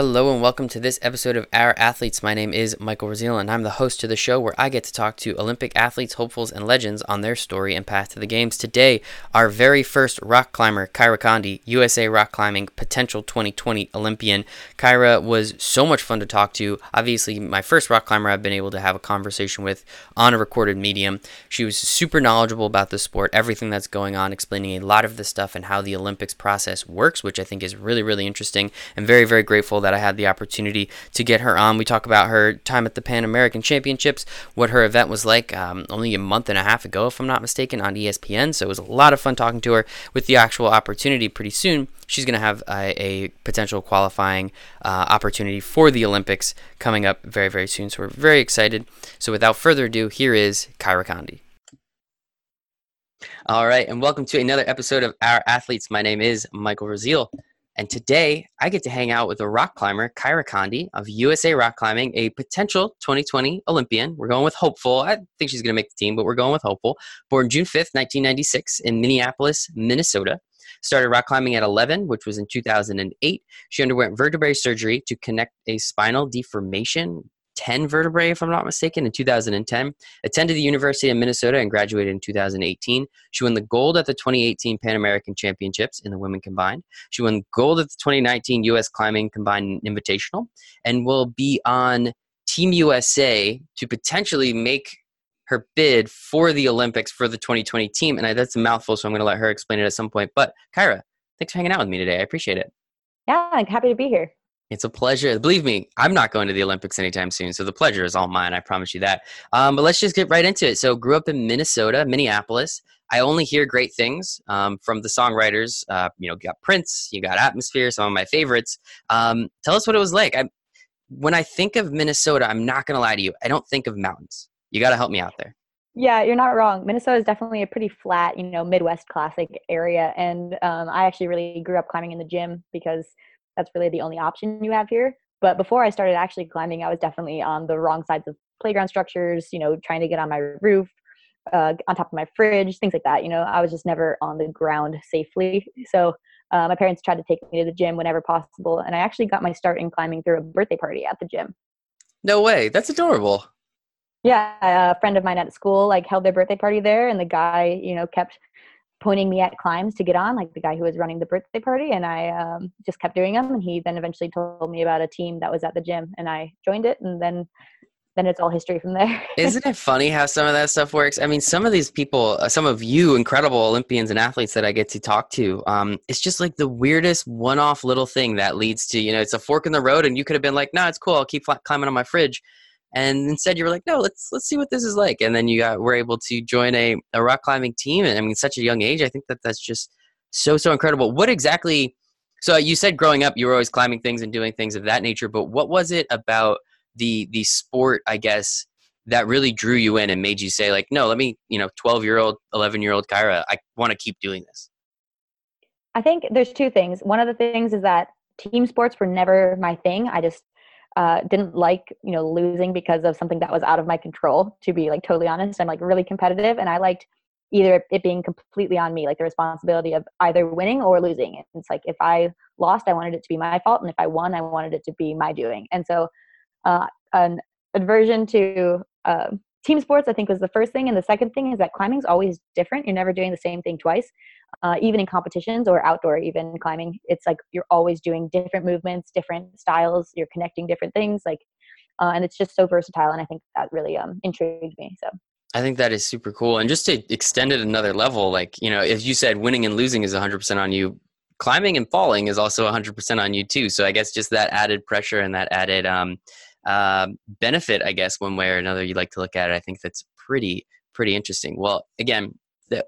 Hello and welcome to this episode of Our Athletes. My name is Michael Raziel and I'm the host to the show where I get to talk to Olympic athletes, hopefuls, and legends on their story and path to the games. Today, our very first rock climber, Kyra Condie, USA Rock Climbing potential 2020 Olympian. Kyra was so much fun to talk to. Obviously, my first rock climber I've been able to have a conversation with on a recorded medium. She was super knowledgeable about the sport, everything that's going on, explaining a lot of the stuff and how the Olympics process works, which I think is really, really interesting and very, very grateful that I had the opportunity to get her on. We talk about her time at the Pan American Championships, what her event was like um, only a month and a half ago, if I'm not mistaken, on ESPN. So it was a lot of fun talking to her with the actual opportunity pretty soon. She's going to have a, a, potential qualifying uh, opportunity for the Olympics coming up very, very soon. So we're very excited. So without further ado, here is Kyra Condie. All right, and welcome to another episode of Our Athletes. My name is Michael Raziel. And today I get to hang out with a rock climber, Kyra Condie of USA Rock Climbing, a potential 2020 Olympian. We're going with hopeful. I think she's going to make the team, but we're going with hopeful. Born June 5th, 1996 in Minneapolis, Minnesota. Started rock climbing at 11, which was in 2008. She underwent vertebrae surgery to connect a spinal deformation 10 vertebrae, if I'm not mistaken, in 2010. Attended the University of Minnesota and graduated in 2018. She won the gold at the 2018 Pan American Championships in the women combined. She won gold at the 2019 U.S. Climbing Combined Invitational and will be on Team USA to potentially make her bid for the Olympics for the 2020 team. And I, that's a mouthful, so I'm going to let her explain it at some point. But Kyra, thanks for hanging out with me today. I appreciate it. Yeah, I'm happy to be here. It's a pleasure. Believe me, I'm not going to the Olympics anytime soon, so the pleasure is all mine. I promise you that. Um, but let's just get right into it. So, grew up in Minnesota, Minneapolis. I only hear great things um, from the songwriters. Uh, you know, you got Prince, you got Atmosphere, some of my favorites. Um, tell us what it was like. I, when I think of Minnesota, I'm not going to lie to you. I don't think of mountains. You got to help me out there. Yeah, you're not wrong. Minnesota is definitely a pretty flat, you know, Midwest classic area, and um, I actually really grew up climbing in the gym because that's really the only option you have here. But before I started actually climbing, I was definitely on the wrong sides of playground structures, you know, trying to get on my roof, uh, on top of my fridge, things like that. You know, I was just never on the ground safely. So uh, my parents tried to take me to the gym whenever possible. And I actually got my start in climbing through a birthday party at the gym. No way. That's adorable. Yeah. A friend of mine at school like held their birthday party there and the guy, you know, kept pointing me at climbs to get on, like the guy who was running the birthday party, and I um, just kept doing them. And he then eventually told me about a team that was at the gym, and I joined it, and then then it's all history from there. Isn't it funny how some of that stuff works? I mean, some of these people, uh, some of you incredible Olympians and athletes that I get to talk to, um, it's just like the weirdest one-off little thing that leads to you know it's a fork in the road, and you could have been like, no, it's cool, I'll keep climbing on my fridge and instead you were like no let's let's see what this is like and then you got were able to join a, a rock climbing team and i mean such a young age i think that that's just so so incredible. What exactly so you said growing up you were always climbing things and doing things of that nature but what was it about the the sport i guess that really drew you in and made you say like no let me you know 12 year old 11 year old kyra i want to keep doing this i think there's two things. One of the things is that team sports were never my thing. I just uh, didn't like you know losing because of something that was out of my control to be like totally honest i'm like really competitive and i liked either it being completely on me like the responsibility of either winning or losing it's like if i lost i wanted it to be my fault and if i won i wanted it to be my doing and so uh, an aversion to uh, team sports i think was the first thing and the second thing is that climbing is always different you're never doing the same thing twice uh, even in competitions or outdoor even climbing it's like you're always doing different movements different styles you're connecting different things like uh, and it's just so versatile and i think that really um, intrigued me so I think that is super cool. And just to extend it another level, like, you know, as you said, winning and losing is 100% on you. Climbing and falling is also 100% on you, too. So I guess just that added pressure and that added um, uh, benefit, I guess, one way or another, you like to look at it. I think that's pretty, pretty interesting. Well, again,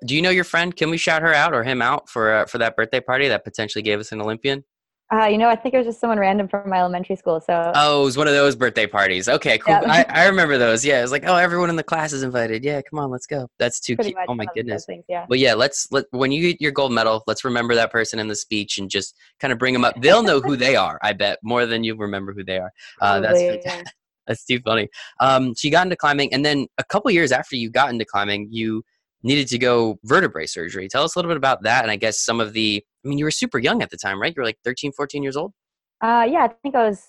do you know your friend? Can we shout her out or him out for uh, for that birthday party that potentially gave us an Olympian? Uh, you know, I think it was just someone random from my elementary school. So oh, it was one of those birthday parties. Okay, cool. I, I remember those. Yeah, it was like, oh, everyone in the class is invited. Yeah, come on, let's go. That's too Pretty cute. Oh my goodness. Things, yeah. But yeah, let's let when you get your gold medal, let's remember that person in the speech and just kind of bring them up. They'll know who they are. I bet more than you remember who they are. Uh, that's. That's too funny. Um, so you got into climbing, and then a couple years after you got into climbing, you needed to go vertebrae surgery. Tell us a little bit about that. And I guess some of the, I mean, you were super young at the time, right? You were like 13, 14 years old? Uh, yeah, I think I was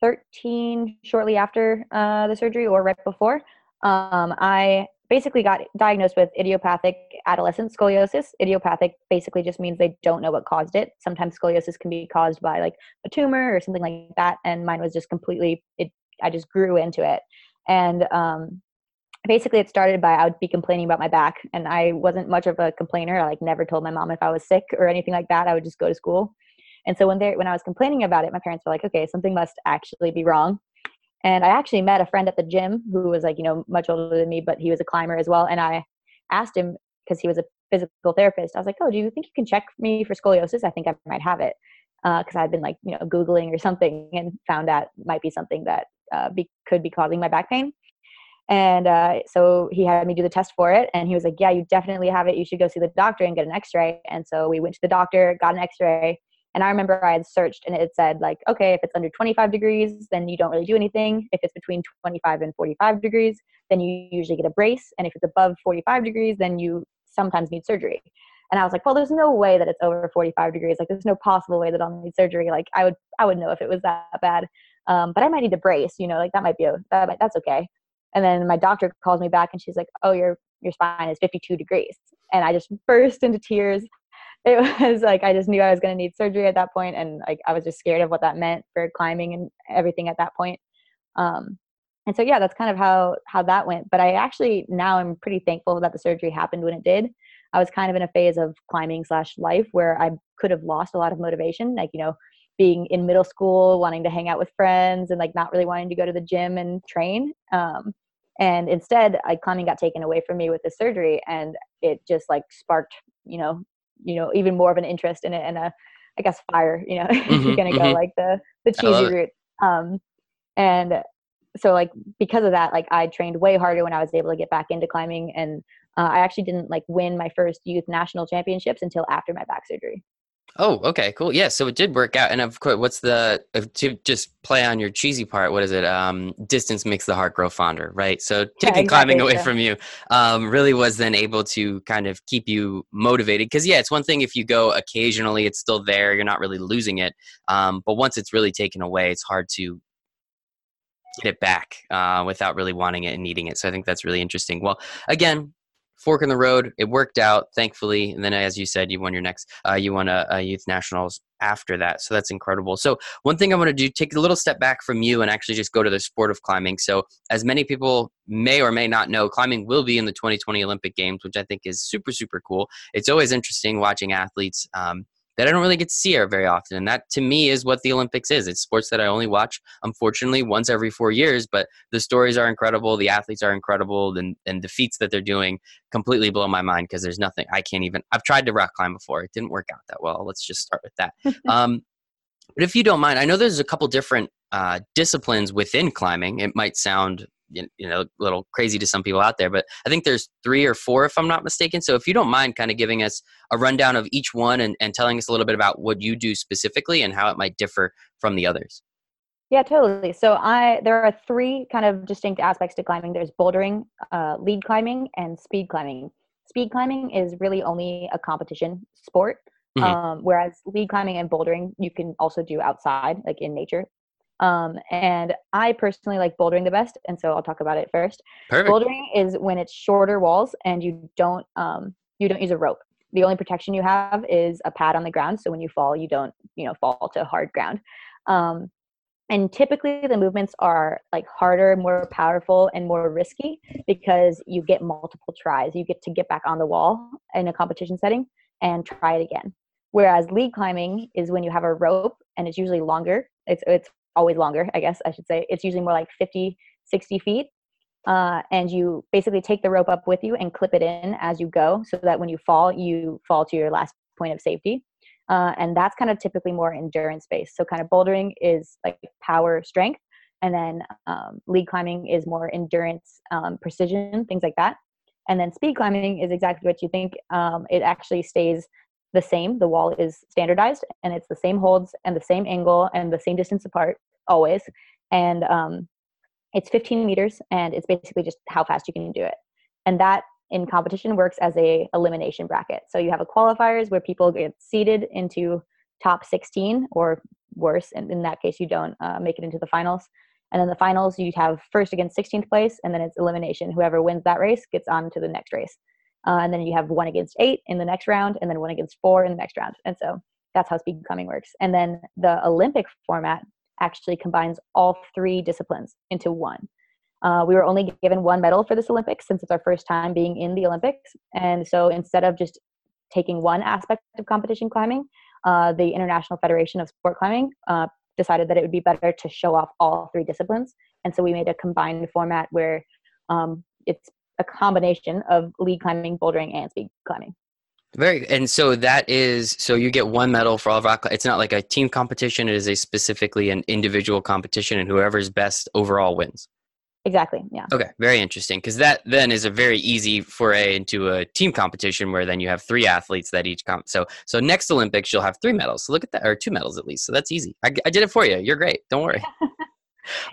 13 shortly after uh, the surgery or right before. Um, I basically got diagnosed with idiopathic adolescent scoliosis. Idiopathic basically just means they don't know what caused it. Sometimes scoliosis can be caused by like a tumor or something like that, and mine was just completely it. I just grew into it, and um, basically it started by I would be complaining about my back, and I wasn't much of a complainer. I like never told my mom if I was sick or anything like that. I would just go to school. And so when they when I was complaining about it, my parents were like, "Okay, something must actually be wrong." And I actually met a friend at the gym who was like, you know, much older than me, but he was a climber as well. And I asked him because he was a physical therapist. I was like, "Oh, do you think you can check me for scoliosis? I think I might have it." Because uh, I'd been like, you know, googling or something and found out might be something that uh, be, could be causing my back pain. And uh, so he had me do the test for it, and he was like, "Yeah, you definitely have it. You should go see the doctor and get an X-ray." And so we went to the doctor, got an X-ray, and I remember I had searched and it said like, okay, if it's under 25 degrees, then you don't really do anything. If it's between 25 and 45 degrees, then you usually get a brace. And if it's above 45 degrees, then you sometimes need surgery. And I was like, well, there's no way that it's over 45 degrees. Like, there's no possible way that I'll need surgery. Like, I would, I would know if it was that bad. Um, but I might need a brace. You know, like that might be a, that might, that's okay. And then my doctor calls me back and she's like, oh, your your spine is 52 degrees. And I just burst into tears it was like I just knew I was going to need surgery at that point, and like I was just scared of what that meant for climbing and everything at that point. Um, and so yeah, that's kind of how how that went. But I actually now I'm pretty thankful that the surgery happened when it did. I was kind of in a phase of climbing slash life where I could have lost a lot of motivation, like you know, being in middle school, wanting to hang out with friends, and like not really wanting to go to the gym and train. Um, and instead, I climbing got taken away from me with the surgery, and it just like sparked you know you know even more of an interest in it and a I guess fire, you know, mm-hmm, if you're gonna mm-hmm. go like the the cheesy route. Um, and so like because of that, like I trained way harder when I was able to get back into climbing, and uh, I actually didn't like win my first youth national championships until after my back surgery. Oh, okay, cool. Yeah, so it did work out. And of course, what's the to just play on your cheesy part? What is it? Um, distance makes the heart grow fonder, right? So taking yeah, exactly, climbing away from you um, really was then able to kind of keep you motivated. Because yeah, it's one thing if you go occasionally, it's still there. You're not really losing it. Um, but once it's really taken away, it's hard to get it back uh, without really wanting it and needing it. So I think that's really interesting. Well, again, fork in the road. It worked out, thankfully. And then, as you said, you won your next, uh, you won a, a, youth nationals after that. So that's incredible. So one thing I want to do, take a little step back from you and actually just go to the sport of climbing. So as many people may or may not know, climbing will be in the 2020 Olympic Games, which I think is super, super cool. It's always interesting watching athletes. Um, that I don't really get to see very often. And that to me is what the Olympics is. It's sports that I only watch, unfortunately, once every four years, but the stories are incredible. The athletes are incredible. And, and the feats that they're doing completely blow my mind because there's nothing I can't even. I've tried to rock climb before. It didn't work out that well. Let's just start with that. um, but if you don't mind, I know there's a couple different uh, disciplines within climbing. It might sound you know a little crazy to some people out there but i think there's three or four if i'm not mistaken. So if you don't mind kind of giving us a rundown of each one and, and telling us a little bit about what you do specifically and how it might differ from the others. Yeah totally. So i there are three kind of distinct aspects to climbing. There's bouldering uh, lead climbing and speed climbing. Speed climbing is really only a competition sport mm-hmm. um, whereas lead climbing and bouldering you can also do outside like in nature um, and I personally like bouldering the best, and so I'll talk about it first. Perfect. Bouldering is when it's shorter walls and you don't um, you don't use a rope. The only protection you have is a pad on the ground, so when you fall, you don't you know fall to hard ground. Um, and typically the movements are like harder, more powerful, and more risky because you get multiple tries. You get to get back on the wall in a competition setting and try it again. Whereas lead climbing is when you have a rope and it's usually longer. It's it's always longer, I guess I should say. It's usually more like 50, 60 feet. Uh, and you basically take the rope up with you and clip it in as you go so that when you fall, you fall to your last point of safety. Uh, and that's kind of typically more endurance based. So, kind of bouldering is like power strength. And then um, lead climbing is more endurance, um, precision, things like that. And then speed climbing is exactly what you think. Um, it actually stays the same. The wall is standardized and it's the same holds and the same angle and the same distance apart always. And um, it's 15 meters and it's basically just how fast you can do it. And that in competition works as a elimination bracket. So you have a qualifiers where people get seeded into top 16 or worse. And in that case, you don't uh, make it into the finals. And then the finals, you have first against 16th place, and then it's elimination. Whoever wins that race gets on to the next race. Uh, and then you have one against eight in the next round, and then one against four in the next round. And so that's how speed climbing works. And then the Olympic format actually combines all three disciplines into one. Uh, we were only given one medal for this Olympics since it's our first time being in the Olympics. And so instead of just taking one aspect of competition climbing, uh, the International Federation of Sport Climbing uh, decided that it would be better to show off all three disciplines. And so we made a combined format where um, it's a combination of lead climbing, bouldering, and speed climbing. Very, and so that is so you get one medal for all of rock. It's not like a team competition; it is a specifically an individual competition, and whoever's best overall wins. Exactly. Yeah. Okay. Very interesting because that then is a very easy foray into a team competition where then you have three athletes that each comp. So so next Olympics you'll have three medals. So look at that, or two medals at least. So that's easy. I, I did it for you. You're great. Don't worry.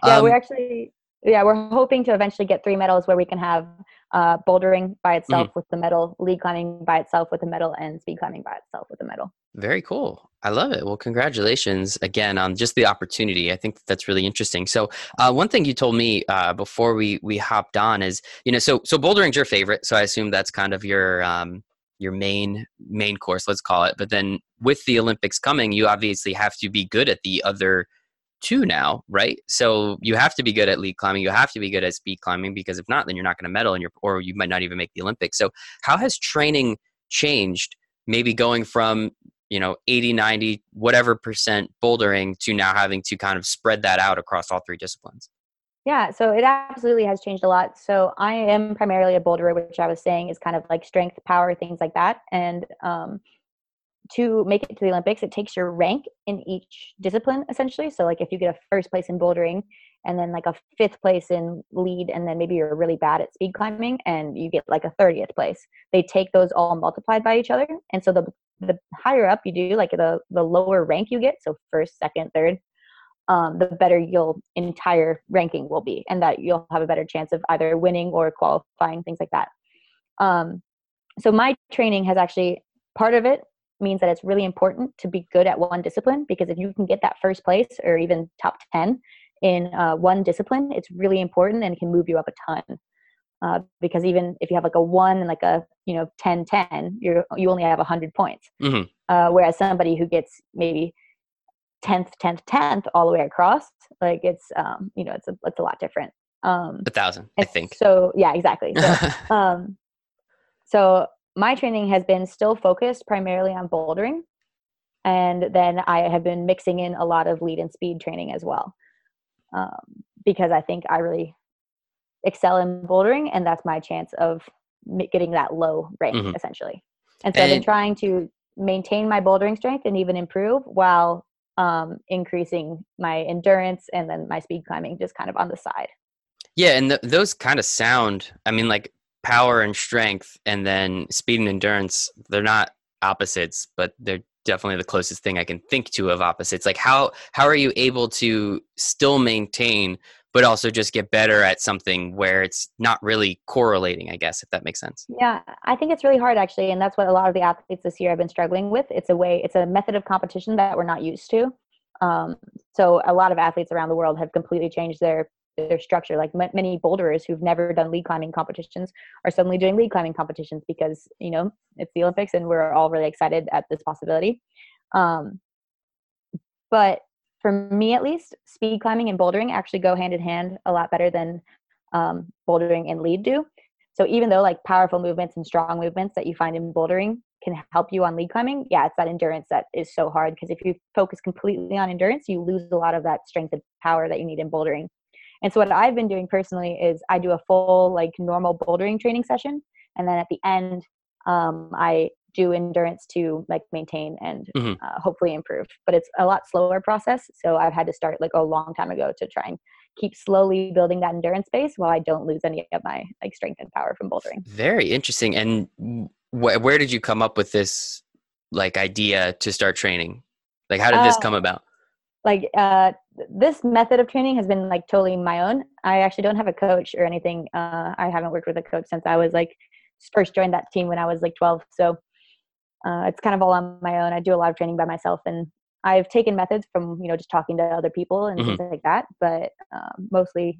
yeah, um, we're actually yeah we're hoping to eventually get three medals where we can have uh, bouldering by itself mm-hmm. with the medal, lead climbing by itself with the medal, and speed climbing by itself with the medal. Very cool. I love it. Well, congratulations again on just the opportunity. I think that's really interesting. So, uh, one thing you told me uh, before we we hopped on is, you know, so so bouldering's your favorite. So I assume that's kind of your um, your main main course, let's call it. But then with the Olympics coming, you obviously have to be good at the other two now, right? So you have to be good at lead climbing. You have to be good at speed climbing because if not, then you're not going to medal, and you're or you might not even make the Olympics. So how has training changed? Maybe going from you know 80 90 whatever percent bouldering to now having to kind of spread that out across all three disciplines yeah so it absolutely has changed a lot so i am primarily a boulderer which i was saying is kind of like strength power things like that and um, to make it to the olympics it takes your rank in each discipline essentially so like if you get a first place in bouldering and then like a fifth place in lead and then maybe you're really bad at speed climbing and you get like a 30th place they take those all multiplied by each other and so the the higher up you do, like the the lower rank you get, so first, second, third, um, the better your entire ranking will be, and that you'll have a better chance of either winning or qualifying, things like that. Um, so my training has actually part of it means that it's really important to be good at one discipline because if you can get that first place or even top 10 in uh, one discipline it's really important and can move you up a ton. Uh, because even if you have like a one and like a you know 10 10 you you only have 100 points. Mm-hmm. uh, whereas somebody who gets maybe 10th 10th 10th all the way across like it's um you know it's a, it's a lot different. Um a thousand i think. so yeah exactly. So, um so my training has been still focused primarily on bouldering. And then i have been mixing in a lot of lead and speed training as well um, because i think i really excel in bouldering and that's my chance of getting that low rank mm-hmm. essentially. And so and i've been trying to maintain my bouldering strength and even improve while um, increasing my endurance and then my speed climbing just kind of on the side. Yeah and th- those kind of sound i mean like power and strength and then speed and endurance they're not opposites but they're definitely the closest thing i can think to of opposites like how how are you able to still maintain but also just get better at something where it's not really correlating, I guess, if that makes sense. Yeah, I think it's really hard actually. And that's what a lot of the athletes this year have been struggling with. It's a way, it's a method of competition that we're not used to. Um, so a lot of athletes around the world have completely changed their their structure. Like m- many boulderers who've never done lead climbing competitions are suddenly doing lead climbing competitions because you know it's the Olympics and we're all really excited at this possibility. Um, but for me at least, speed climbing and bouldering actually go hand in hand a lot better than um, bouldering and lead do. So even though like powerful movements and strong movements that you find in bouldering can help you on lead climbing, yeah, it's that endurance that is so hard because if you focus completely on endurance, you lose a lot of that strength and power that you need in bouldering. And so what I've been doing personally is I do a full like normal bouldering training session, and then at the end, um, I do endurance to like maintain and mm-hmm. uh, hopefully improve. But it's a lot slower process so i've had to start like a long time ago to try and keep slowly building that endurance base while i don't lose any of my like strength and power from bouldering. Very interesting. And wh- where did you come up with this like idea to start training? Like how did this uh, come about like uh, this method of training has been like totally my own i actually don't have a coach or anything uh, i haven't worked with a coach since i was like first joined that team when i was like 12 so uh, it's kind of all on my own. I do a lot of training by myself, and I've taken methods from you know just talking to other people and Mhm. things like that, but um, mostly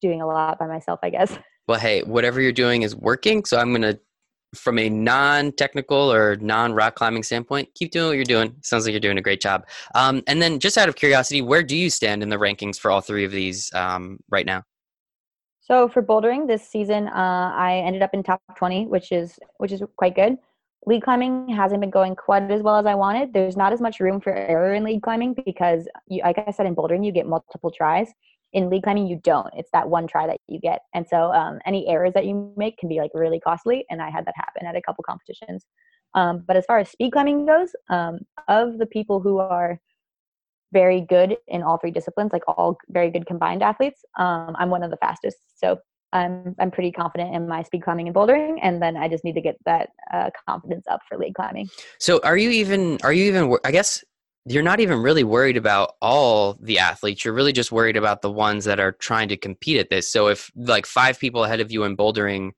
doing a lot by myself, I guess. Well, hey, whatever you're doing is working. So I'm going to, from a non technical or non rock climbing standpoint, keep doing what you're doing. Sounds like you're doing a great job. Um, and then, just out of curiosity, where do you stand in the rankings for all three of these um, right now? So for bouldering this season, uh, I ended up in top 20, which is which is quite good. Lead climbing hasn't been going quite as well as I wanted. There's not as much room for error in lead climbing because, you, like I said, in bouldering you get multiple tries. In lead climbing, you don't. It's that one try that you get, and so um, any errors that you make can be like really costly. And I had that happen at a couple competitions. Um, but as far as speed climbing goes, um, of the people who are very good in all three disciplines, like all very good combined athletes. Um, I'm one of the fastest, so I'm I'm pretty confident in my speed climbing and bouldering, and then I just need to get that uh, confidence up for lead climbing. So are you even, are you even, I guess you're not even really worried about all the athletes. You're really just worried about the ones that are trying to compete at this. So if like five people ahead of you in bouldering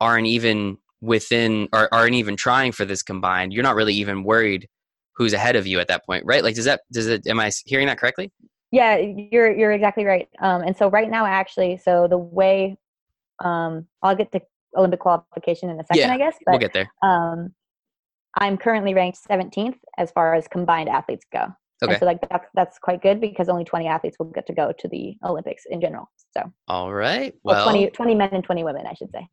aren't even within or aren't even trying for this combined, you're not really even worried who's ahead of you at that point, right? Like, does that, does it, am I hearing that correctly? Yeah, you're you're exactly right. Um, and so right now, actually, so the way um, I'll get to Olympic qualification in a second, Yeah, I guess. But we'll get there. um, I'm currently ranked 17th as far as combined athletes go. Okay. And so like that's that's quite good because only 20 athletes will get to go to the Olympics in general. So All right. well, Well, 20, 20 men and 20 women, I should say.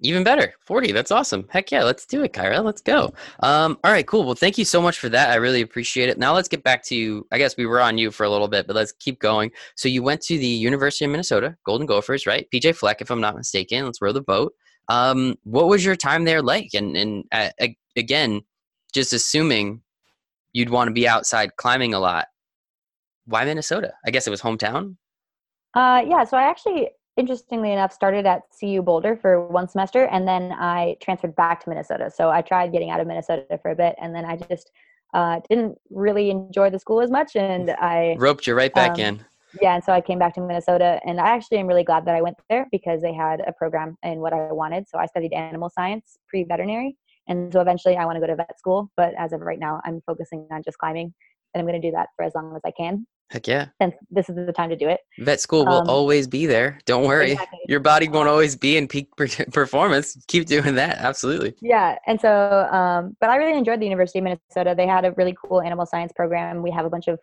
Even better, 40. That's awesome. Heck yeah, let's do it, Kyra. Let's go. Um, all right, cool. Well, thank you so much for that. I really appreciate it. Now let's get back to, I guess we were on you for a little bit, but let's keep going. So you went to the University of Minnesota, Golden Gophers, right? PJ Fleck, if I'm not mistaken. Let's row the boat. Um, what was your time there like? And, and uh, again, just assuming you'd want to be outside climbing a lot. Why Minnesota? I guess it was hometown. Uh, yeah, so I actually, interestingly enough, started at CU Boulder for one semester, and then I transferred back to Minnesota. So I tried getting out of Minnesota for a bit, and then I just uh, didn't really enjoy the school as much, and I Roped you right back Um, in. yeah, and so I came back to Minnesota, and I actually am really glad that I went there because they had a program in what I wanted. So I studied animal science, pre-veterinary, and so eventually I want to go to vet school. But as of right now, I'm focusing on just climbing, and I'm going to do that for as long as I can, Heck yeah. since this is the time to do it. Vet school will Um, always be there. Don't worry. Exactly. Your body won't always be in peak performance. Keep doing that. Absolutely. Yeah, and so, um, but I really enjoyed the University of Minnesota. They had a really cool animal science program. We have a bunch of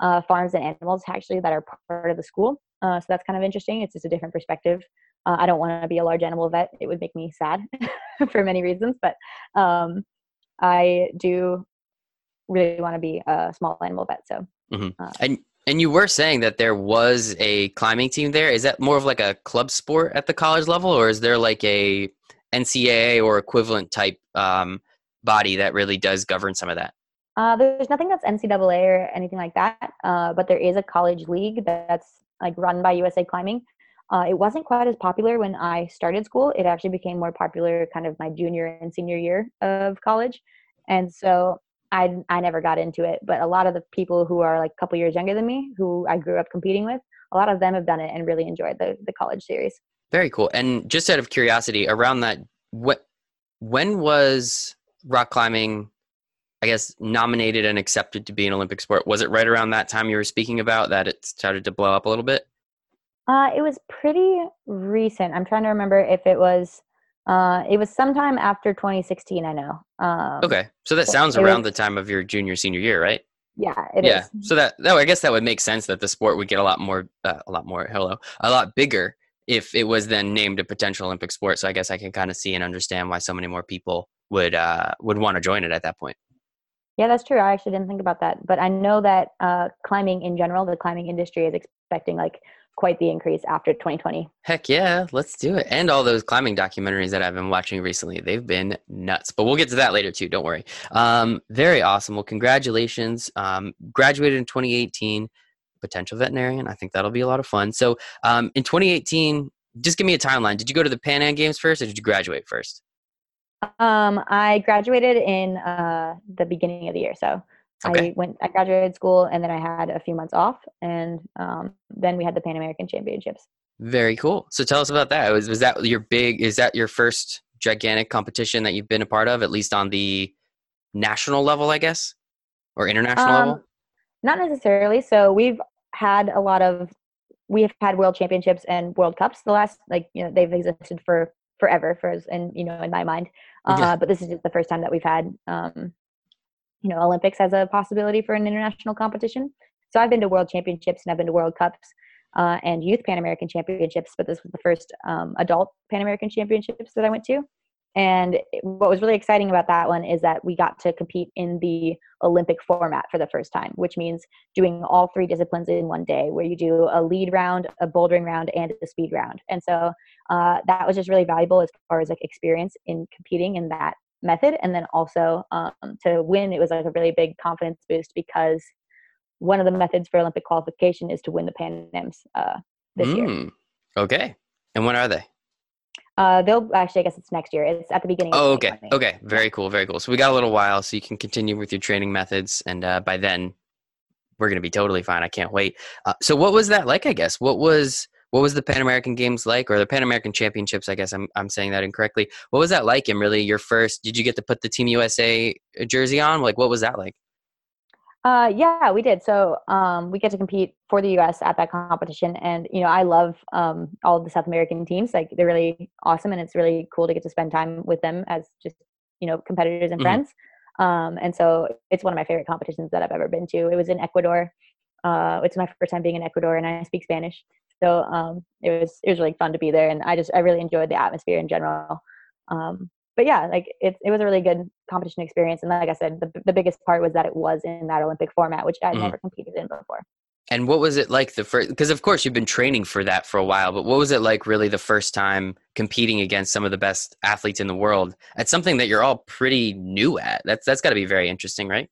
uh, farms and animals actually that are part of the school, uh, so that's kind of interesting. It's just a different perspective. Uh, I don't want to be a large animal vet; it would make me sad for many reasons. But um, I do really want to be a small animal vet. So And and you were saying that there was a climbing team there. Is that more of like a club sport at the college level, or is there like a NCAA or equivalent type um, body that really does govern some of that? Uh, there's nothing that's NCAA or anything like that, uh, but there is a college league that's like run by USA Climbing. Uh, it wasn't quite as popular when I started school. It actually became more popular kind of my junior and senior year of college, and so I I never got into it. But a lot of the people who are like a couple years younger than me, who I grew up competing with, a lot of them have done it and really enjoyed the the college series. Very cool. And just out of curiosity, around that, what when was rock climbing? I guess nominated and accepted to be an Olympic sport. Was it right around that time you were speaking about that it started to blow up a little bit? Uh, it was pretty recent. I'm trying to remember if it was. Uh, it was sometime after 2016. I know. Um, Okay, so that sounds around was- the time of your junior senior year, right? Yeah, it is. yeah. So that that I guess that would make sense that the sport would get a lot more, uh, a lot more. Hello, a lot bigger if it was then named a potential Olympic sport. So I guess I can kind of see and understand why so many more people would uh, would want to join it at that point. Yeah, that's true. I actually didn't think about that, but I know that uh, climbing in general, the climbing industry is expecting like quite the increase after 2020. Heck yeah, let's do it. And all those climbing documentaries that I've been watching recently, they've been nuts. But we'll get to that later too. Don't worry. Um, very awesome. Well, congratulations. Um, graduated in 2018. Potential veterinarian. I think that'll be a lot of fun. So um, in 2018, just give me a timeline. Did you go to the Pan Am Games first, or did you graduate first? Um, I graduated in uh, the beginning of the year, so Okay. I went. I graduated school, and then I had a few months off, and um, then we had the Pan American Championships. Very cool. So tell us about that. Was was that your big? Is that your first gigantic competition that you've been a part of, at least on the national level, I guess, or international Um, level? Not necessarily. So we've had a lot of we have had world championships and world cups the last like you know they've existed for forever for us and you know in my mind uh, yeah. but this is just the first time that we've had um, you know olympics as a possibility for an international competition so i've been to world championships and i've been to world cups uh, and youth pan american championships but this was the first um, adult pan american championships that i went to and what was really exciting about that one is that we got to compete in the Olympic format for the first time, which means doing all three disciplines in one day, where you do a lead round, a bouldering round, and a speed round. And so uh, that was just really valuable as far as like experience in competing in that method. And then also um, to win, it was like a really big confidence boost because one of the methods for Olympic qualification is to win the Pan Ams uh, this mm, year. Okay. And when are they? Uh, they'll actually, I guess it's next year. It's at the beginning. Oh, okay, okay, very cool, very cool. So we got a little while, so you can continue with your training methods, and uh, by then, we're gonna be totally fine. I can't wait. Uh, so, what was that like? I guess what was what was the Pan American Games like, or the Pan American Championships? I guess I'm I'm saying that incorrectly. What was that like? And really, your first? Did you get to put the Team USA uh, jersey on? Like, what was that like? Uh, yeah, we did. So um, we get to compete for the U.S. at that competition, and you know, I love um, all the South American teams. Like they're really awesome, and it's really cool to get to spend time with them as just you know competitors and mm-hmm. friends. Um, and so it's one of my favorite competitions that I've ever been to. It was in Ecuador. Uh, it's my first time being in Ecuador, and I speak Spanish, so um, it was it was really fun to be there, and I just I really enjoyed the atmosphere in general. Um, but yeah, like it, it was a really good competition experience. And like I said, the, the biggest part was that it was in that Olympic format, which I'd mm. never competed in before. And what was it like the first? Because of course you've been training for that for a while, but what was it like really the first time competing against some of the best athletes in the world at something that you're all pretty new at? That's that's got to be very interesting, right?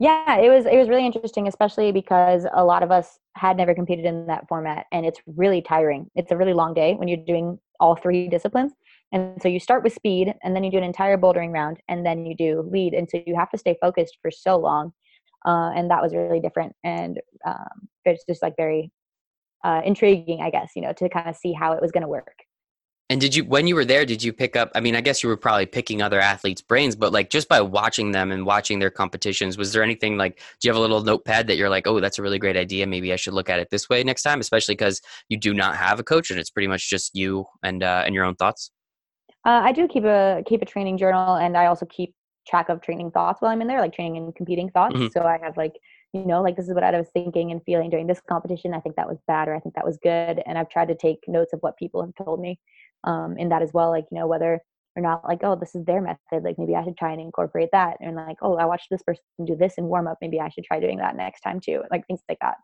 Yeah, it was it was really interesting, especially because a lot of us had never competed in that format, and it's really tiring. It's a really long day when you're doing all three disciplines. And so you start with speed and then you do an entire bouldering round and then you do lead. And so you have to stay focused for so long. Uh, and that was really different. And um, it's just like very uh, intriguing, I guess, you know, to kind of see how it was going to work. And did you, when you were there, did you pick up? I mean, I guess you were probably picking other athletes' brains, but like just by watching them and watching their competitions, was there anything like, do you have a little notepad that you're like, oh, that's a really great idea. Maybe I should look at it this way next time, especially because you do not have a coach and it's pretty much just you and uh, and your own thoughts. Uh, I do keep a keep a training journal, and I also keep track of training thoughts while I'm in there, like training and competing thoughts. Mm-hmm. So I have like you know like this is what I was thinking and feeling during this competition. I think that was bad, or I think that was good, and I've tried to take notes of what people have told me um, in that as well. Like you know whether or not like oh this is their method, like maybe I should try and incorporate that, and like oh I watched this person do this in warm up, maybe I should try doing that next time too, like things like that.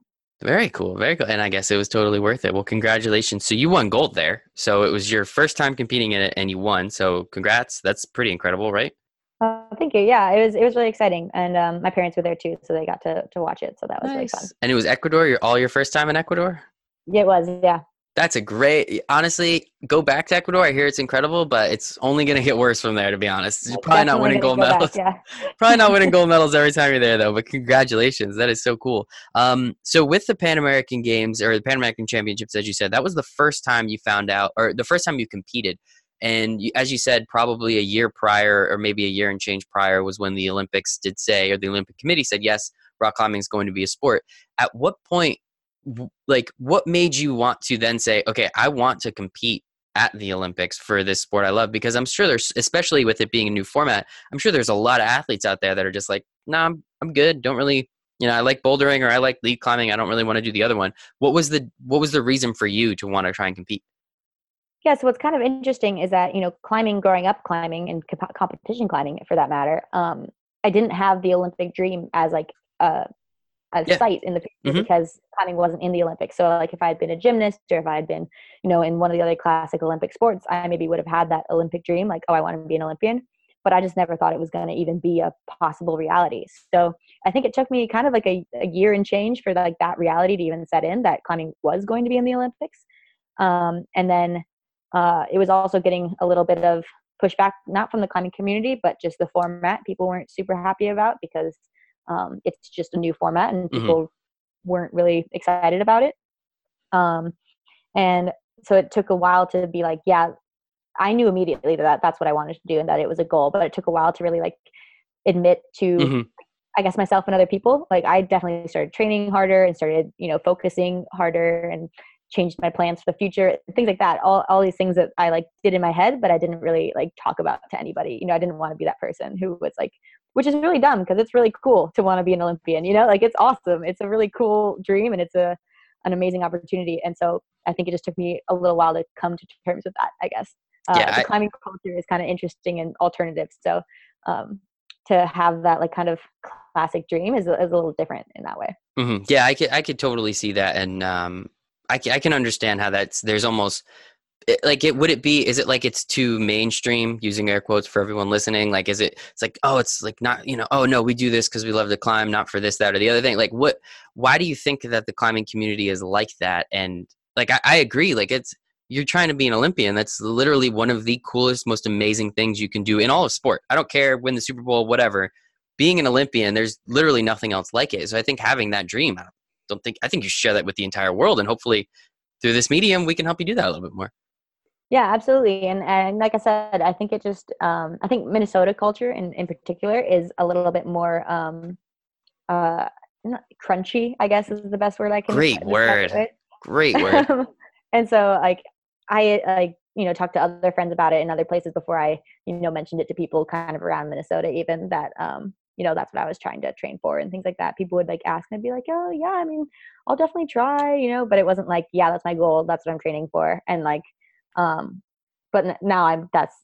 Very cool. Very cool. And I guess it was totally worth it. Well, congratulations. So you won gold there. So it was your first time competing in it and you won. So congrats. That's pretty incredible, right? Uh, thank you. Yeah, it was it was really exciting, and um, my parents were there too, so they got to to watch it. So that was nice. really fun. And it was Ecuador. Your all your first time in Ecuador. Yeah, it was. Yeah. That's a great. Honestly, go back to Ecuador. I hear it's incredible, but it's only going to get worse from there. To be honest, you're probably not winning gold medals. Back, yeah. probably not winning gold medals every time you're there, though. But congratulations, that is so cool. Um, so with the Pan American Games or the Pan American Championships, as you said, that was the first time you found out, or the first time you competed. And you, as you said, probably a year prior, or maybe a year and change prior, was when the Olympics did say, or the Olympic Committee said, yes, rock climbing is going to be a sport. At what point like what made you want to then say okay i want to compete at the olympics for this sport i love because i'm sure there's especially with it being a new format i'm sure there's a lot of athletes out there that are just like no nah, I'm, I'm good. Don't really you know i like bouldering or i like lead climbing. I don't really want to do the other one. What was the what was the reason for you to want to try and compete? Yeah so what's kind of interesting is that you know climbing growing up climbing and comp- competition climbing for that matter um, i didn't have the olympic dream as like a a yeah. sight in the mm-hmm. because climbing wasn't in the Olympics. So like if I had been a gymnast or if I had been, you know, in one of the other classic Olympic sports, I maybe would have had that Olympic dream, like, oh, I want to be an Olympian. But I just never thought it was going to even be a possible reality. So I think it took me kind of like a, a year and change for like that reality to even set in that climbing was going to be in the Olympics. Um, and then uh, it was also getting a little bit of pushback, not from the climbing community, but just the format. People weren't super happy about because um, it's just a new format and mm-hmm. people mm-hmm. weren't really excited about it um, and so it took a while to be like yeah i knew immediately that that's what i wanted to do and that it was a goal but it took a while to really like admit to mm-hmm. I guess myself and other people. Like I definitely started training harder and started, you know, focusing harder and changed my plans for the future, things like that. All all these things that I like did in my head, but I didn't really like talk about to anybody. You know, I didn't want to be that person who was like, which is really dumb because it's really cool to want to be an Olympian. You know, like it's awesome. It's a really cool dream and it's a an amazing opportunity. And so I think it just took me a little while to come to terms with that. I guess. Uh, yeah, I, climbing culture is kind of interesting and alternative. So um, to have that like kind of classic dream is, is a little different in that way. Mm-hmm. Yeah, I could I could totally see that, and um, I can, I can understand how that's there's almost like it would it be is it like it's too mainstream using air quotes for everyone listening like is it it's like oh it's like not you know oh no we do this because we love to climb not for this that or the other thing like what why do you think that the climbing community is like that and like I, I agree like it's you're trying to be an Olympian. That's literally one of the coolest, most amazing things you can do in all of sport. I don't care, win the Super Bowl, whatever. Being an Olympian, there's literally nothing else like it. So I think having that dream, I don't think, I think you share that with the entire world. And hopefully through this medium, we can help you do that a little bit more. Yeah, absolutely. And, and like I said, I think it just, um, I think Minnesota culture in, in particular is a little bit more, um, uh, crunchy, I guess is the best word I can Great word. Great word. and so like I like you know talked to other friends about it in other places before I you know mentioned it to people kind of around Minnesota even that um you know that's what I was trying to train for and things like that. People would like ask and I'd be like, oh yeah, I mean I'll definitely try, you know, but it wasn't like yeah that's my goal, that's what I'm training for, and like um but now I'm that's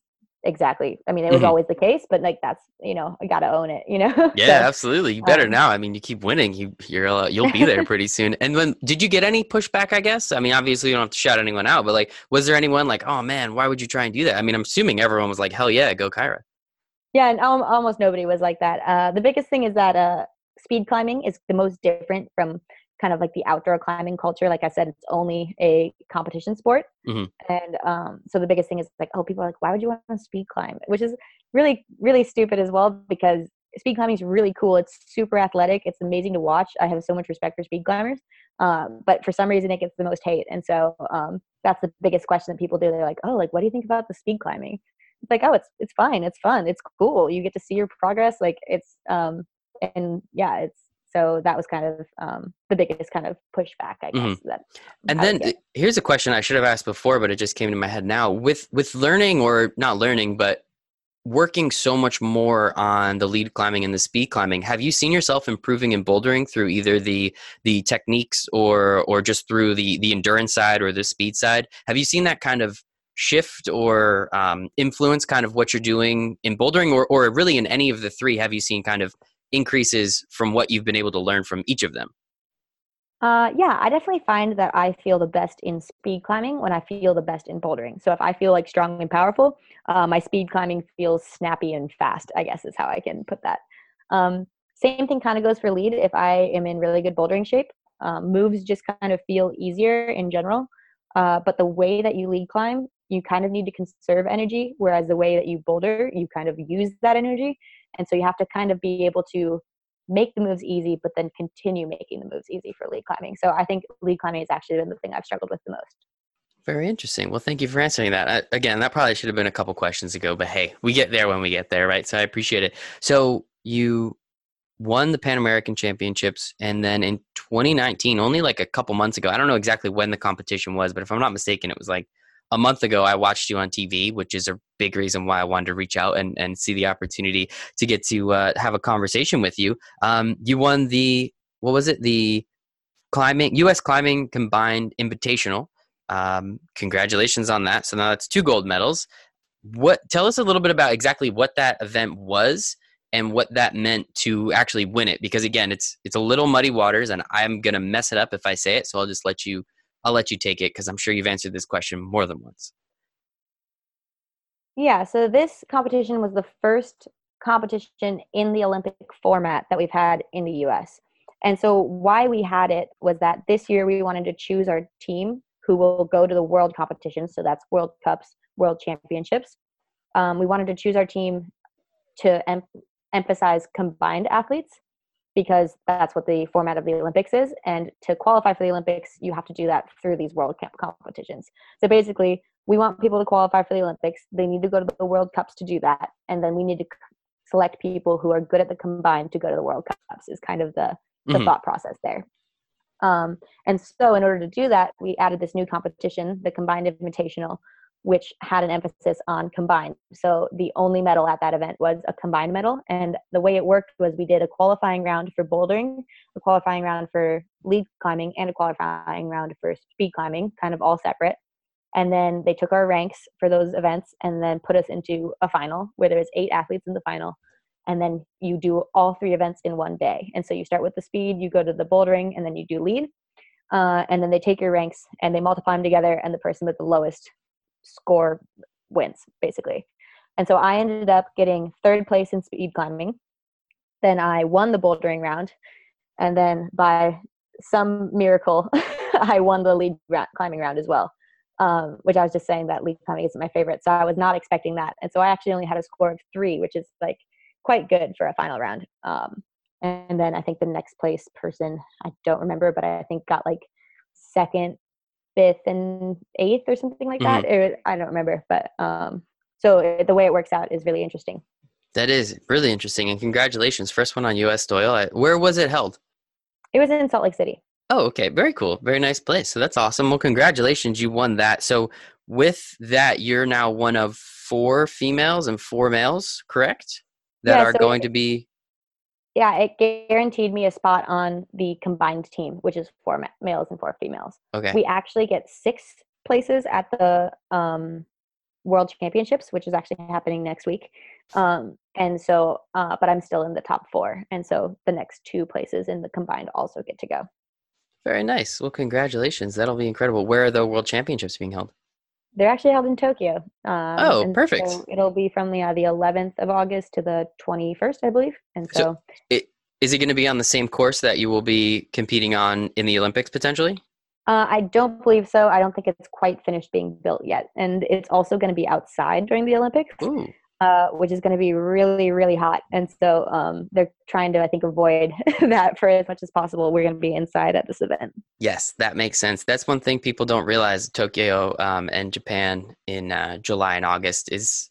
exactly i mean it was mm-hmm. always the case but like that's you know i gotta own it you know? Yeah so, absolutely you better um, now i mean you keep winning you you're uh, you'll be there pretty soon and when did you get any pushback i guess? I mean obviously you don't have to shout anyone out but like was there anyone like oh man why would you try and do that? I mean i'm assuming everyone was like hell yeah go kyra. Yeah and almost nobody was like that uh, the biggest thing is that uh, speed climbing is the most different from kind of like the outdoor climbing culture. Like I said, it's only a competition sport. Mm-hmm. And um, so the biggest thing is like, oh, people are like, why would you want to speed climb? Which is really, really stupid as well because speed climbing is really cool. It's super athletic. It's amazing to watch. I have so much respect for speed climbers. Um, but for some reason, it gets the most hate. And so um, that's the biggest question that people do. They're like, oh, like, what do you think about the speed climbing? It's like, oh, it's it's fine. It's fun. It's cool. You get to see your progress. Like it's um, and yeah, it's so that was kind of um, the biggest kind of pushback i guess mm-hmm. that and then here's a question i should have asked before but it just came to my head now. With with learning or not learning but working so much more on the lead climbing and the speed climbing have you seen yourself improving in bouldering through either the the techniques or or just through the the endurance side or the speed side? Have you seen that kind of shift or um, influence kind of what you're doing in bouldering or, or really in any of the three have you seen kind of increases from what you've been able to learn from each of them? Uh, yeah, I definitely find that I feel the best in speed climbing when I feel the best in bouldering. So if I feel like strong and powerful, uh, my speed climbing feels snappy and fast, I guess is how I can put that. Um, same thing kind of goes for lead. If I am in really good bouldering shape, um, moves just kind of feel easier in general. Uh, but the way that you lead climb, you kind of need to conserve energy, whereas the way that you boulder, you kind of use that energy. And so you have to kind of be able to make the moves easy, but then continue making the moves easy for lead climbing. So I think lead climbing has actually been the thing I've struggled with the most. Very interesting. Well, thank you for answering that. I, again, that probably should have been a couple questions ago, but hey, we get there when we get there, right? So I appreciate it. So you won the Pan American Championships, and then in 2019, only like a couple months ago, I don't know exactly when the competition was, but if I'm not mistaken, it was like a month ago, I watched you on TV, which is a big reason why I wanted to reach out and, and see the opportunity to get to uh, have a conversation with you. Um, you won the, what was it? The climbing, U.S. Climbing Combined Invitational. Um, congratulations on that. So now that's two gold medals. What, tell us a little bit about exactly what that event was and what that meant to actually win it because again it's it's a little muddy waters and i'm going to mess it up if i say it so i'll just let you I'll let you take it because I'm sure you've answered this question more than once. Yeah, so this competition was the first competition in the Olympic format that we've had in the US. And so, why we had it was that this year we wanted to choose our team who will go to the world competitions. So, that's World Cups, World Championships. Um, we wanted to choose our team to em- emphasize combined athletes because that's what the format of the Olympics is. And to qualify for the Olympics, you have to do that through these world Cup competitions. So basically, we want people to qualify for the Olympics. They need to go to the World Cups to do that, and then we need to select people who are good at the combined to go to the World Cups. Is kind of the the Mhm. thought process there. Um, and so, in order to do that, we added this new competition, the Combined Invitational, which had an emphasis on combined. So, the only medal at that event was a combined medal. And the way it worked was we did a qualifying round for bouldering, a qualifying round for lead climbing, and a qualifying round for speed climbing, kind of all separate. And then they took our ranks for those events and then put us into a final where there was eight athletes in the final and then you do all three events in one day. And so you start with the speed, you go to the bouldering, and then you do lead. Uh, and then they take your ranks and they multiply them together, and the person with the lowest score wins, basically. And so I ended up getting third place in speed climbing. Then I won the bouldering round. And then by some miracle, I won the lead climbing round as well. Um, which I was just saying that lead climbing isn't my favorite. So I was not expecting that. And so I actually only had a score of three, which is like quite good for a final round. Um, and then I think the next place person, I don't remember, but I think got like second, fifth, and eighth or something like that. It, I don't remember, but um, so it, the way it works out is really interesting. That is really interesting, and congratulations! First one on U.S. Doyle. Where was it held? It was in Salt Lake City. Oh, okay. Very cool. Very nice place. So that's awesome. Well, congratulations. You won that. So with that, you're now one of four females and four males, correct? That Yeah, are so going to be. Yeah, it guaranteed me a spot on the combined team, which is four ma- males and four females. Okay. We actually get six places at the um, World Championships, which is actually happening next week. Um, and so, uh, but I'm still in the top four. And so the next two places in the combined also get to go. Very nice. Well, congratulations. That'll be incredible. Where are the World Championships being held? They're actually held in Tokyo. Um, Oh, perfect. So it'll be from the uh, the 11th of August to the 21st, I believe. And So- so, Is it going to be on the same course that you will be competing on in the Olympics potentially? uh, I don't believe so. I don't think it's quite finished being built yet, and it's also going to be outside during the Olympics. Ooh. Uh, which is going to be really, really hot. And so um, they're trying to, I think, avoid that for as much as possible. We're going to be inside at this event. Yes, that makes sense. That's one thing people don't realize. Tokyo um, and Japan in uh, July and August is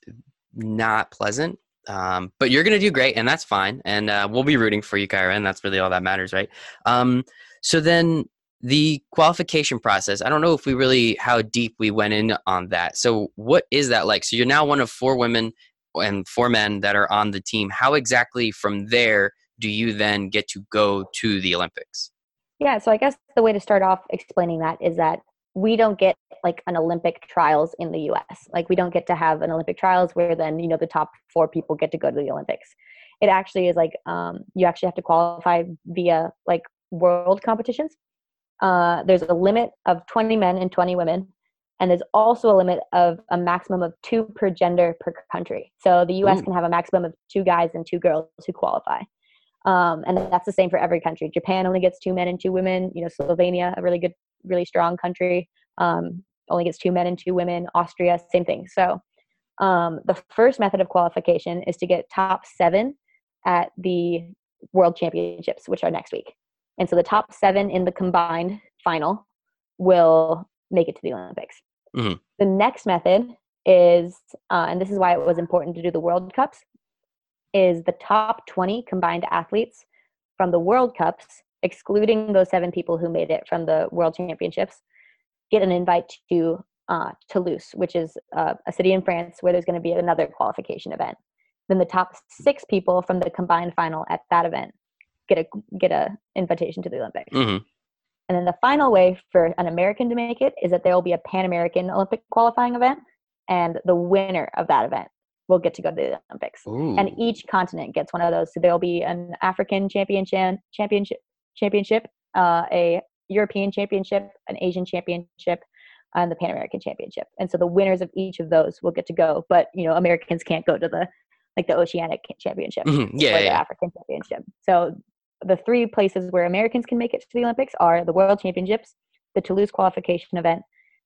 not pleasant. Um, but you're going to do great, and that's fine. And uh, we'll be rooting for you, Kyra, and that's really all that matters, right? Um, so then the qualification process, I don't know if we really, how deep we went in on that. So what is that like? So you're now one of four women and four men that are on the team. How exactly from there do you then get to go to the Olympics? Yeah, so I guess the way to start off explaining that is that we don't get like an Olympic trials in the US. Like we don't get to have an Olympic trials where then, you know, the top four people get to go to the Olympics. It actually is like um, you actually have to qualify via like world competitions. Uh, there's a limit of 20 men and 20 women. And there's also a limit of a maximum of two per gender per country. So the US Ooh. can have a maximum of two guys and two girls who qualify. Um, and that's the same for every country. Japan only gets two men and two women. You know, Slovenia, a really good, really strong country, um, only gets two men and two women. Austria, same thing. So um, the first method of qualification is to get top seven at the World Championships, which are next week. And so the top seven in the combined final will make it to the Olympics. Mhm. The next method is, uh, and this is why it was important to do the World Cups, is the top 20 combined athletes from the World Cups, excluding those seven people who made it from the World Championships, get an invite to uh, Toulouse, which is uh, a city in France where there's going to be another qualification event. Then the top six people from the combined final at that event get a get a invitation to the Olympics. hmm And then the final way for an American to make it is that there will be a Pan American Olympic qualifying event, and the winner of that event will get to go to the Olympics. Ooh. And each continent gets one of those. So there will be an African championship, championship, championship, uh, a European championship, an Asian championship, and the Pan American championship. And so the winners of each of those will get to go. But you know, Americans can't go to the like the Oceanic championship Mhm. or Yeah, the yeah. African championship. So the three places where Americans can make it to the Olympics are the World Championships, the Toulouse qualification event,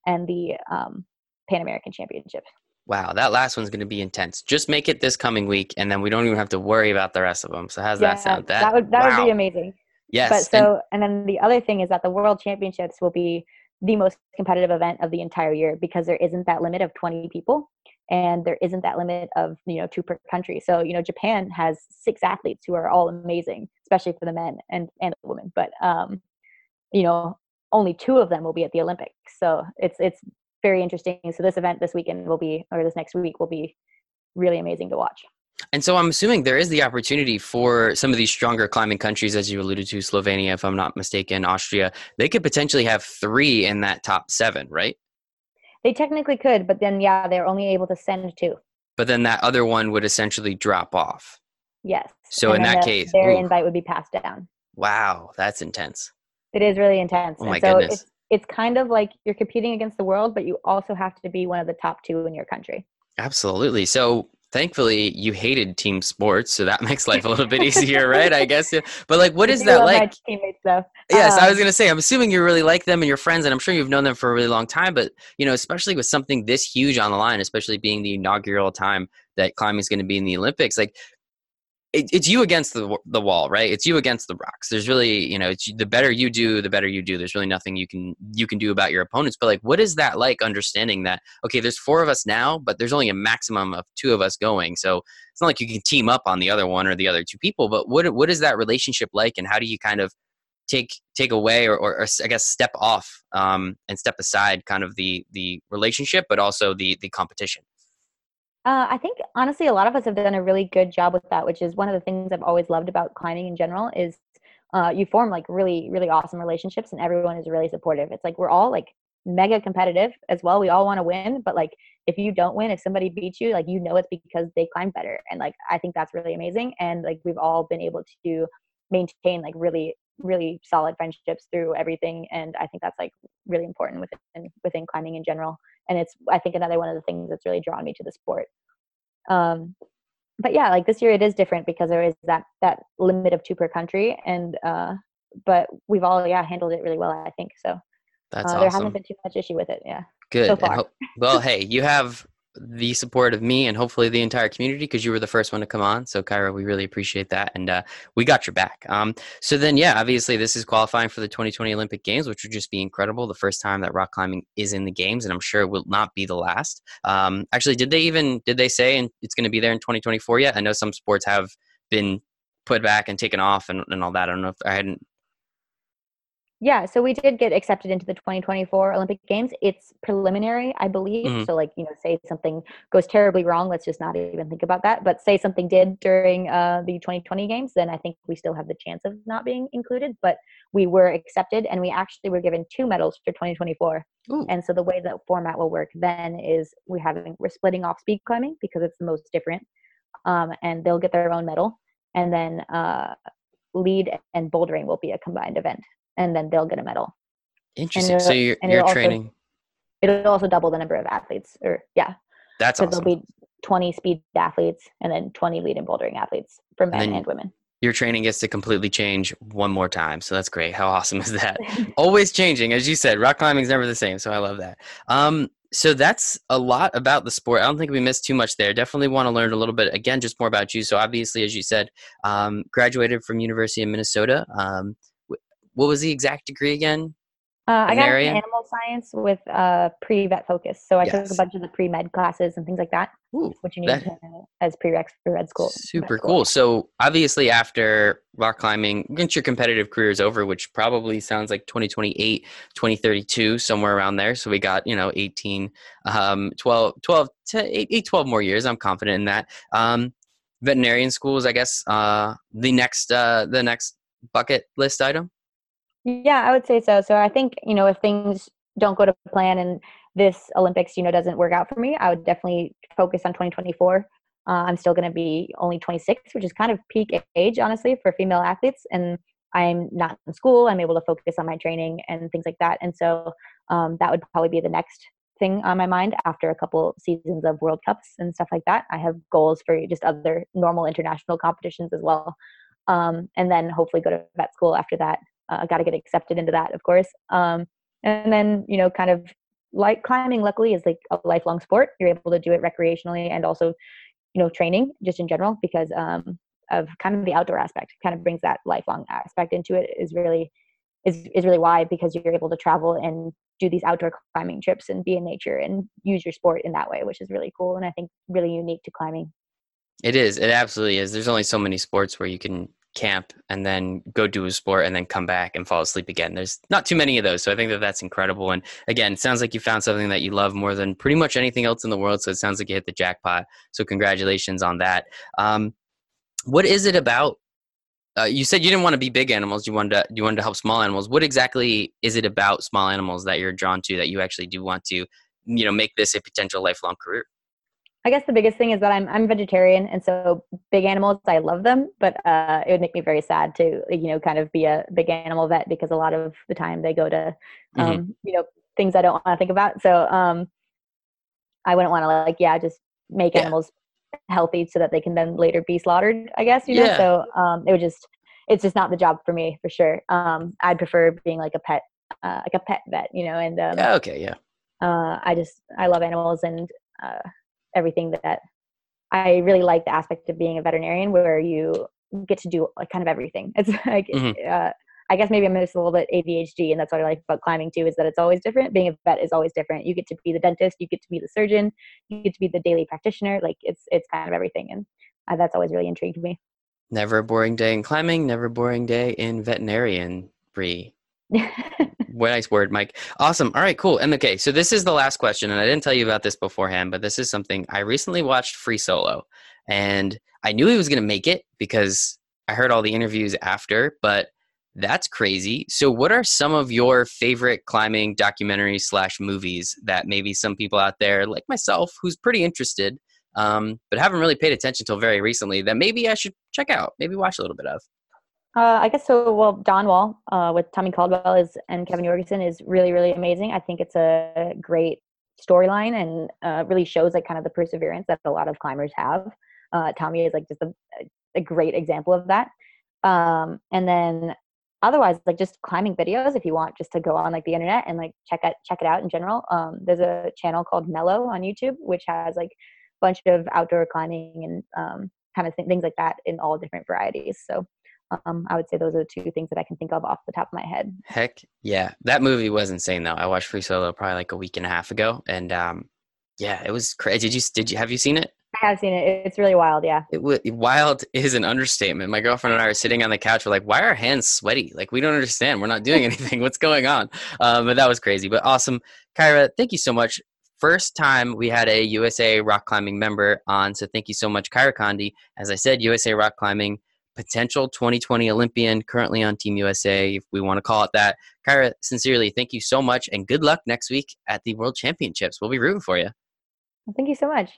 and the um, Pan American Championship. Wow, that last one's going to be intense. Just make it this coming week, and then we don't even have to worry about the rest of them. So how's that sound? that, would that would be amazing. Yes. but and- so and then the other thing is that the World Championships will be the most competitive event of the entire year because there isn't that limit of 20 people. And there isn't that limit of you know two per country. So you know japan has six athletes who are all amazing especially for the men and and the women. But um you know only two of them will be at the olympics. So it's it's very interesting. So this event this weekend will be or this next week will be really amazing to watch. And so I'm assuming there is the opportunity for some of these stronger climbing countries, as you alluded to, Slovenia, if I'm not mistaken, Austria, they could potentially have three in that top seven, right? They technically could, but then yeah, they're only able to send two. But then that other one would essentially drop off. Yes. So and in that the, case, their ooh. invite would be passed down. Wow, that's intense. It is really intense. Oh my and so goodness. it's it's kind of like you're competing against the world, but you also have to be one of the top two in your country. Absolutely. So thankfully you hated team sports, so that makes life a little bit easier, right? I guess. But like what is that like? teammates though. Yes, I Um, was gonna say. I'm assuming you really like them and your friends, and I'm sure you've known them for a really long time. But you know, especially with something this huge on the line, especially being the inaugural time that climbing is going to be in the Olympics, like it, it's you against the the wall, right? It's you against the rocks. There's really, you know, it's the better you do, the better you do. There's really nothing you can you can do about your opponents. But like, what is that like? Understanding that okay, there's four of us now, but there's only a maximum of two of us going. So it's not like you can team up on the other one or the other two people. But what what is that relationship like, and how do you kind of take take away or, or, or I guess step off um, and step aside kind of the the relationship, but also the the competition. Uh, I think honestly, a lot of us have done a really good job with that, which is one of the things I've always loved about climbing in general. Is uh, you form like really, really awesome relationships, and everyone is really supportive. It's like we're all like mega competitive as well. We all want to win, but like if you don't win, if somebody beats you, like you know it's because they climb better, and like I think that's really amazing. And like we've all been able to maintain like really, really solid friendships through everything, and I think that's like really important within within climbing in general and it's i think another one of the things that's really drawn me to the sport um but yeah like this year it is different because there is that that limit of two per country and uh but we've all yeah handled it really well i think so That's uh, there awesome. hasn't been too much issue with it yeah Good. so ho- well, hey, you have the support of me and hopefully the entire community because you were the first one to come on. So, Kyra, we really appreciate that, and uh, we got your back. Um, so then, yeah, obviously, this is qualifying for the 2020 Olympic Games, which would just be incredible. The first time that rock climbing is in the games, and I'm sure it will not be the last. Um, actually, did they even did they say and it's going to be there in 2024 yet? I know some sports have been put back and taken off and, and all that. I don't know if I hadn't. Yeah so we did get accepted into the 2024 olympic games. It's preliminary i believe. Mhm. so like you know say something goes terribly wrong let's just not even think about that. But say something did during uh, the 2020 games then i think we still have the chance of not being included. But we were accepted and we actually were given two medals for 2024 Ooh. and so the way that format will work then is we're having we're splitting off speed climbing because it's the most different um, and they'll get their own medal. And then uh, lead and bouldering will be a combined event and then they'll get a medal Interesting. So you're and you're also- training. it'll also double the number of athletes or yeah That's so awesome. there'll be 20 speed athletes and then 20 lead and bouldering athletes for men then- and women your training gets to completely change one more time. So that's great. How awesome is that? Always changing, as you said. Rock climbing is never the same. So I love that. Um, so that's a lot about the sport. I don't think we missed too much there. Definitely want to learn a little bit again, just more about you. So obviously, as you said, um, graduated from University of Minnesota. Um, what was the exact degree again? Uh, I got animal science with uh, pre-vet focus. So I took a bunch of the pre-med classes and things like that, Ooh, which you need that- as prereqs for red school. super cool. So obviously, after rock climbing, once your competitive career is over, which probably sounds like 2028, 2032, somewhere around there. So we got, you know, 18, um, 12, 12 to 8, 8 12 more years. I'm confident in that. Um, veterinarian schools, I guess, uh, the next, uh, the next bucket list item. Yeah, I would say so. So I think, you know, if things don't go to plan and this Olympics, you know, doesn't work out for me, I would definitely focus on 2024. Uh, I'm still going to be only 26, which is kind of peak age, honestly, for female athletes. And I'm not in school. I'm able to focus on my training and things like that. And so um, that would probably be the next thing on my mind after a couple seasons of World Cups and stuff like that. I have goals for just other normal international competitions as well. Um, and then hopefully go to vet school after that uh, got to get accepted into that, of course. Um, and then, you know, kind of like climbing, luckily, is like a lifelong sport. You're able to do it recreationally and also, you know, training just in general because um, of kind of the outdoor aspect. Kind of brings that lifelong aspect into it. Is really is is really why because you're able to travel and do these outdoor climbing trips and be in nature and use your sport in that way, which is really cool and I think really unique to climbing. It is. It absolutely is. There's only so many sports where you can camp and then go do a sport and then come back and fall asleep again. There's not too many of those. So I think that that's incredible. And again, it sounds like you found something that you love more than pretty much anything else in the world. So it sounds like you hit the jackpot. So congratulations on that. Um, what is it about? Uh, you said you didn't want to be big animals. You wanted to you wanted to help small animals. What exactly is it about small animals that you're drawn to that you actually do want to, you know, make this a potential lifelong career? I guess the biggest thing is that I'm I'm vegetarian, and so big animals I love them, but uh, it would make me very sad to you know kind of be a big animal vet because a lot of the time they go to mm-hmm. um, mm-hmm. you know things I don't want to think about. So um, I wouldn't want to like yeah just make yeah. animals healthy so that they can then later be slaughtered. I guess you know. Yeah. So um, it would just it's just not the job for me for sure. Um, I'd prefer being like a pet uh, like a pet vet, you know. And um, yeah, okay, yeah. Uh, I just I love animals and uh, everything that I really like the aspect of being a veterinarian where you get to do like kind of everything. It's like mm-hmm. uh, I guess maybe I'm just a little bit ADHD, and that's what I like about climbing too is that it's always different. Being a vet is always different. You get to be the dentist, you get to be the surgeon, you get to be the daily practitioner. Like it's it's kind of everything, and uh, that's always really intrigued me. Never a boring day in climbing, never a boring day in veterinarian. Bree. Nice word, Mike. Awesome. All right, cool. And okay, so this is the last question, and I didn't tell you about this beforehand, but this is something I recently watched Free Solo, and I knew he was going to make it because I heard all the interviews after, but that's crazy. So, what are some of your favorite climbing documentaries slash movies that maybe some people out there, like myself, who's pretty interested, um, but haven't really paid attention until very recently, that maybe I should check out, maybe watch a little bit of? Uh, I guess so. Well, Dawn Wall uh, with Tommy Caldwell is and Kevin Jorgeson is really really amazing. I think it's a great storyline and uh, really shows like kind of the perseverance that a lot of climbers have. Uh, Tommy is like just a, a great example of that. Um, and then otherwise, like just climbing videos, if you want just to go on like the internet and like check it check it out in general. Um, there's a channel called Mellow on YouTube which has like a bunch of outdoor climbing and um, kind of th- things like that in all different varieties. So um, I would say those are the two things that I can think of off the top of my head. Heck yeah, that movie was insane though. I watched Free Solo probably like a week and a half ago, and um, yeah, it was crazy. Did you did you have you seen it? I have seen it. It's really wild. Yeah. It w- wild is an understatement. My girlfriend and I are sitting on the couch. We're like, why are our hands sweaty? Like we don't understand. We're not doing anything. What's going on? Um, but that was crazy. But awesome, Kyra. Thank you so much. First time we had a USA Rock Climbing member on, so thank you so much, Kyra Condie. As I said, USA Rock Climbing potential 2020 Olympian, currently on Team USA, if we want to call it that. Kyra, sincerely, thank you so much and good luck next week at the World Championships. We'll be rooting for you. thank you so much.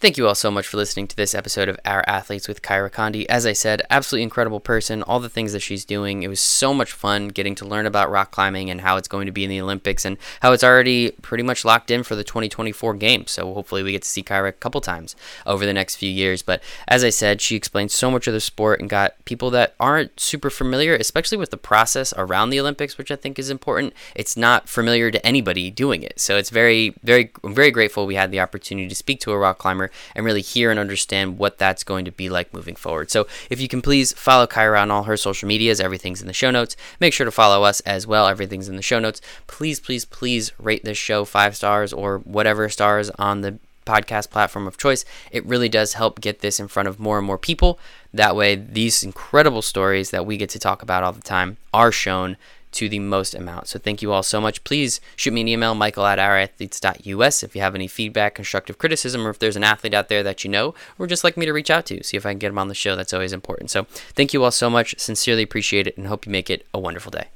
Thank you all so much for listening to this episode of Our Athletes with Kyra Condie. As I said, absolutely incredible person, all the things that she's doing. It was so much fun getting to learn about rock climbing and how it's going to be in the Olympics and how it's already pretty much locked in for the 2024 games. So hopefully we get to see Kyra a couple times over the next few years. But as I said, she explained so much of the sport and got people that aren't super familiar, especially with the process around the Olympics, which I think is important. It's not familiar to anybody doing it. So it's very, very, I'm very grateful we had the opportunity to speak to a rock climber and really hear and understand what that's going to be like moving forward. So if you can please follow Kyra on all her social medias, everything's in the show notes. Make sure to follow us as well. Everything's in the show notes. Please, please, please rate this show five stars or whatever stars on the podcast platform of choice. It really does help get this in front of more and more people. That way, these incredible stories that we get to talk about all the time are shown to the most amount. So thank you all so much. Please shoot me an email, michael at ourathletes.us, if you have any feedback, constructive criticism, or if there's an athlete out there that you know or just like me to reach out to, see if I can get them on the show. That's always important. So thank you all so much. Sincerely appreciate it and hope you make it a wonderful day.